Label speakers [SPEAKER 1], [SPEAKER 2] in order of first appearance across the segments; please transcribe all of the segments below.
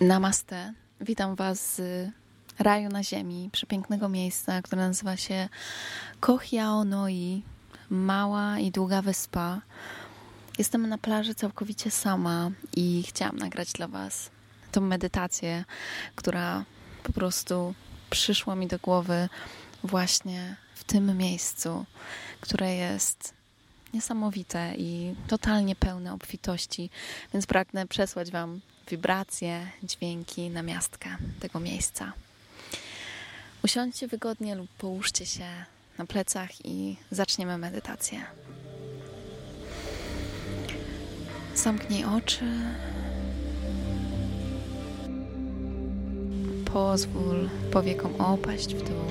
[SPEAKER 1] Namaste. Witam Was z raju na ziemi, przepięknego miejsca, które nazywa się Kohiaonoi, mała i długa wyspa. Jestem na plaży całkowicie sama i chciałam nagrać dla Was tą medytację, która po prostu przyszła mi do głowy właśnie w tym miejscu, które jest niesamowite i totalnie pełne obfitości, więc pragnę przesłać Wam wibracje, dźwięki, namiastkę tego miejsca. Usiądźcie wygodnie lub połóżcie się na plecach i zaczniemy medytację. Zamknij oczy. Pozwól powiekom opaść w dół.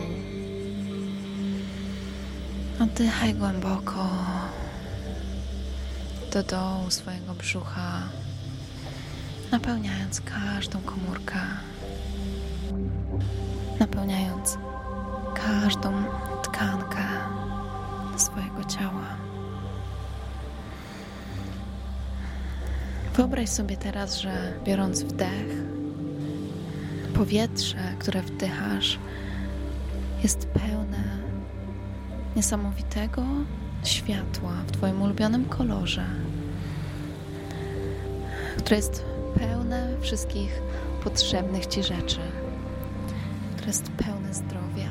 [SPEAKER 1] Oddychaj głęboko do dołu swojego brzucha napełniając każdą komórkę, napełniając każdą tkankę swojego ciała. Wyobraź sobie teraz, że biorąc wdech, powietrze, które wdychasz, jest pełne niesamowitego światła w Twoim ulubionym kolorze, które jest wszystkich potrzebnych Ci rzeczy, które jest pełne zdrowia,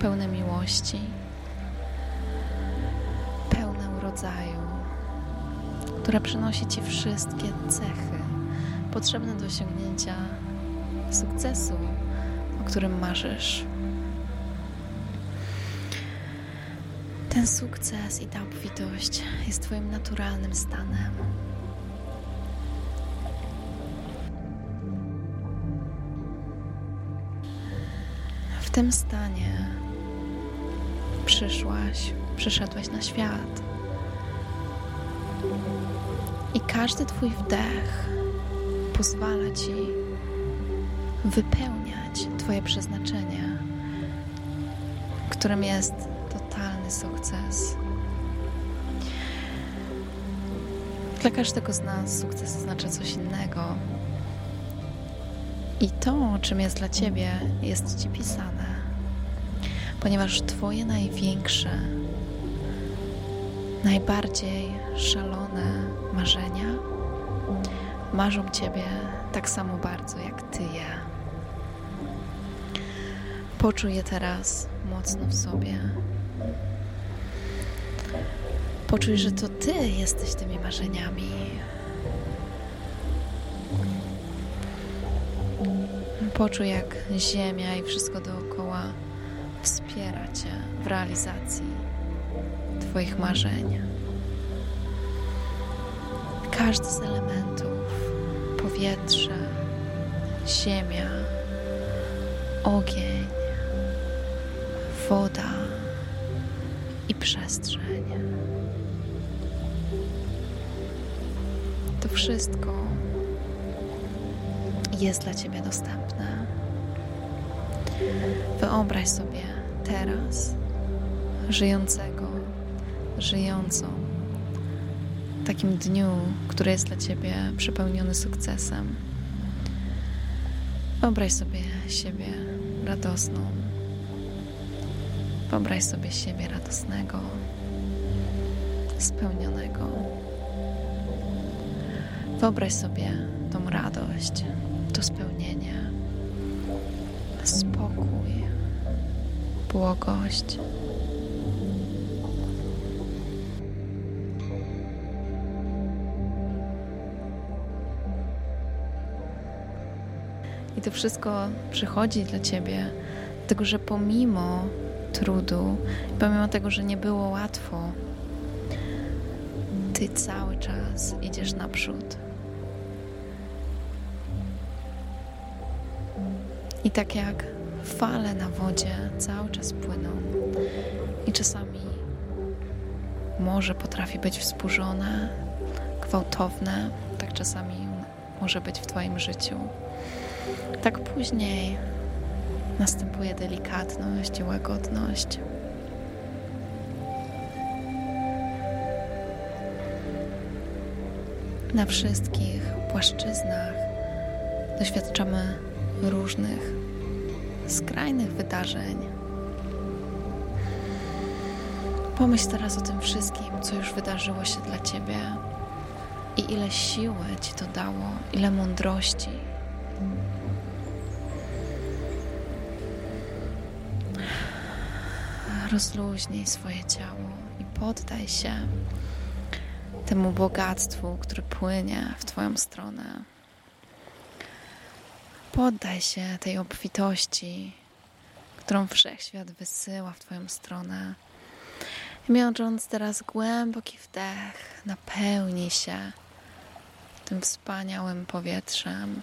[SPEAKER 1] pełne miłości, pełne urodzaju, które przynosi Ci wszystkie cechy potrzebne do osiągnięcia sukcesu, o którym marzysz. Ten sukces i ta obfitość jest Twoim naturalnym stanem. Tym stanie przyszłaś, przyszedłeś na świat. I każdy Twój wdech pozwala Ci wypełniać Twoje przeznaczenie, którym jest totalny sukces. Dla każdego z nas sukces oznacza coś innego. I to, czym jest dla Ciebie, jest Ci pisane, ponieważ Twoje największe, najbardziej szalone marzenia marzą Ciebie tak samo bardzo jak Ty je. Poczuj je teraz mocno w sobie. Poczuj, że to Ty jesteś tymi marzeniami. Poczuj, jak ziemia i wszystko dookoła wspiera Cię w realizacji Twoich marzeń. Każdy z elementów powietrze, ziemia, ogień, woda i przestrzeń. To wszystko jest dla Ciebie dostępne. Wyobraź sobie teraz żyjącego, żyjącą w takim dniu, który jest dla Ciebie przepełniony sukcesem. Wyobraź sobie siebie radosną. Wyobraź sobie siebie radosnego, spełnionego. Wyobraź sobie tą radość, to spełnienie, spokój, błogość. I to wszystko przychodzi dla Ciebie, dlatego że pomimo trudu, pomimo tego, że nie było łatwo, Ty cały czas idziesz naprzód. I tak jak fale na wodzie cały czas płyną i czasami morze potrafi być wzburzone, gwałtowne, tak czasami może być w Twoim życiu. Tak później następuje delikatność i łagodność. Na wszystkich płaszczyznach doświadczamy różnych skrajnych wydarzeń. Pomyśl teraz o tym wszystkim, co już wydarzyło się dla Ciebie i ile siły Ci to dało, ile mądrości. Rozluźnij swoje ciało i poddaj się temu bogactwu, które płynie w Twoją stronę. Poddaj się tej obfitości, którą wszechświat wysyła w Twoją stronę. I mierząc teraz głęboki wdech, napełnij się tym wspaniałym powietrzem,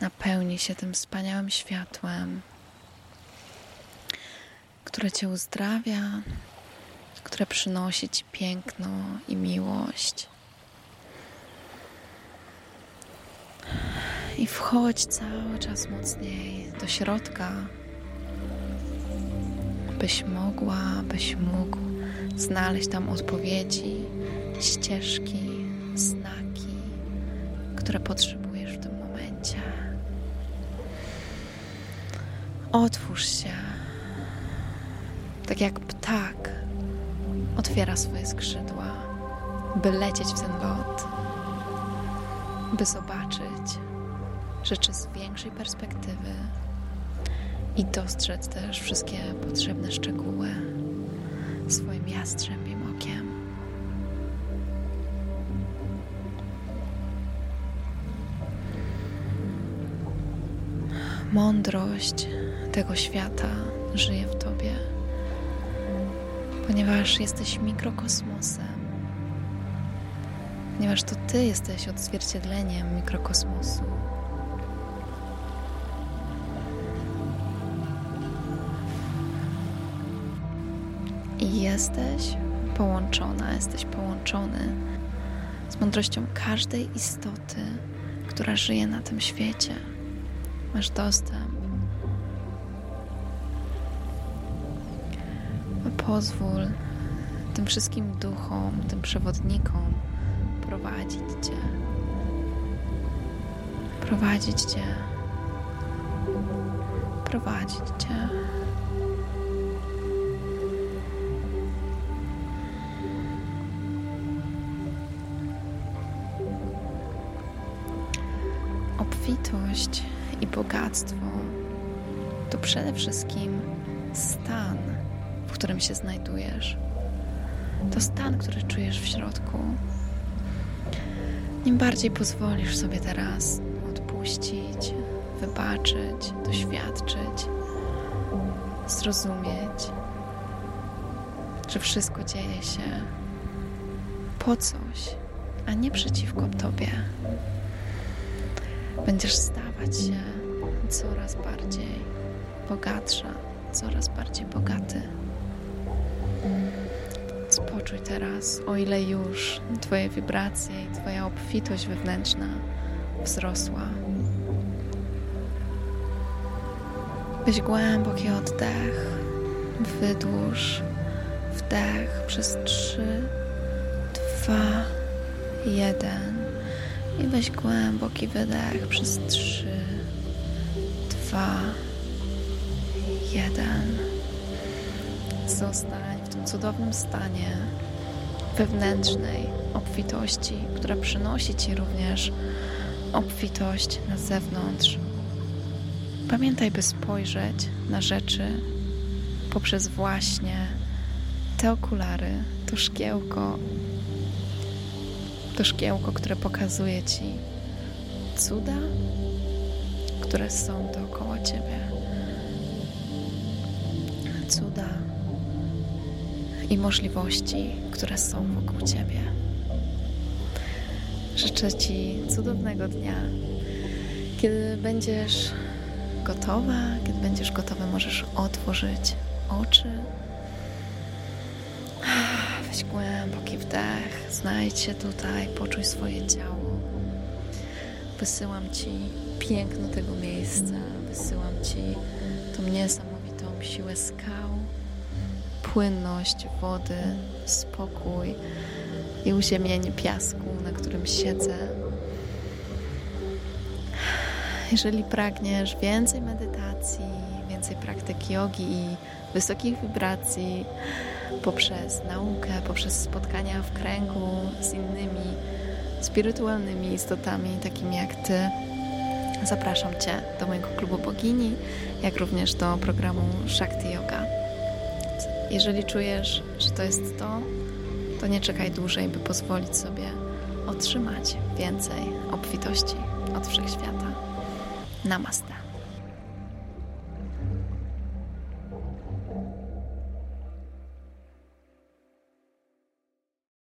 [SPEAKER 1] napełnij się tym wspaniałym światłem, które Cię uzdrawia, które przynosi Ci piękno i miłość. I wchodź cały czas mocniej do środka, byś mogła, byś mógł znaleźć tam odpowiedzi, ścieżki, znaki, które potrzebujesz w tym momencie. Otwórz się, tak jak ptak otwiera swoje skrzydła, by lecieć w ten lot, by zobaczyć rzeczy z większej perspektywy i dostrzec też wszystkie potrzebne szczegóły swoim jastrzębim okiem. Mądrość tego świata żyje w Tobie, ponieważ jesteś mikrokosmosem, ponieważ to Ty jesteś odzwierciedleniem mikrokosmosu. I jesteś połączona, jesteś połączony z mądrością każdej istoty, która żyje na tym świecie. Masz dostęp. Pozwól tym wszystkim duchom, tym przewodnikom prowadzić Cię. Prowadzić Cię. Prowadzić Cię. Obfitość i bogactwo to przede wszystkim stan, w którym się znajdujesz. To stan, który czujesz w środku. Im bardziej pozwolisz sobie teraz odpuścić, wybaczyć, doświadczyć, zrozumieć, że wszystko dzieje się po coś, a nie przeciwko Tobie będziesz stawać się coraz bardziej bogatsza, coraz bardziej bogaty. Spoczuj teraz, o ile już Twoje wibracje i Twoja obfitość wewnętrzna wzrosła. Weź głęboki oddech, wydłuż wdech przez trzy, dwa, jeden. I weź głęboki wydech przez trzy, dwa, jeden. Zostań w tym cudownym stanie wewnętrznej obfitości, która przynosi Ci również obfitość na zewnątrz. Pamiętaj, by spojrzeć na rzeczy poprzez właśnie te okulary, to szkiełko to szkiełko, które pokazuje Ci cuda, które są dookoła Ciebie. Cuda i możliwości, które są wokół Ciebie. Życzę Ci cudownego dnia. Kiedy będziesz gotowa, kiedy będziesz gotowy, możesz otworzyć oczy Weź głęboki wdech, znajdź się tutaj, poczuj swoje ciało. Wysyłam Ci piękno tego miejsca, wysyłam Ci tą niesamowitą siłę skał, płynność wody, spokój i uziemienie piasku, na którym siedzę. Jeżeli pragniesz więcej medytacji, więcej praktyk jogi i wysokich wibracji poprzez naukę, poprzez spotkania w kręgu z innymi spirytualnymi istotami, takimi jak Ty, zapraszam Cię do mojego klubu bogini, jak również do programu Shakti Yoga. Jeżeli czujesz, że to jest to, to nie czekaj dłużej, by pozwolić sobie otrzymać więcej obfitości od wszechświata. Namaste.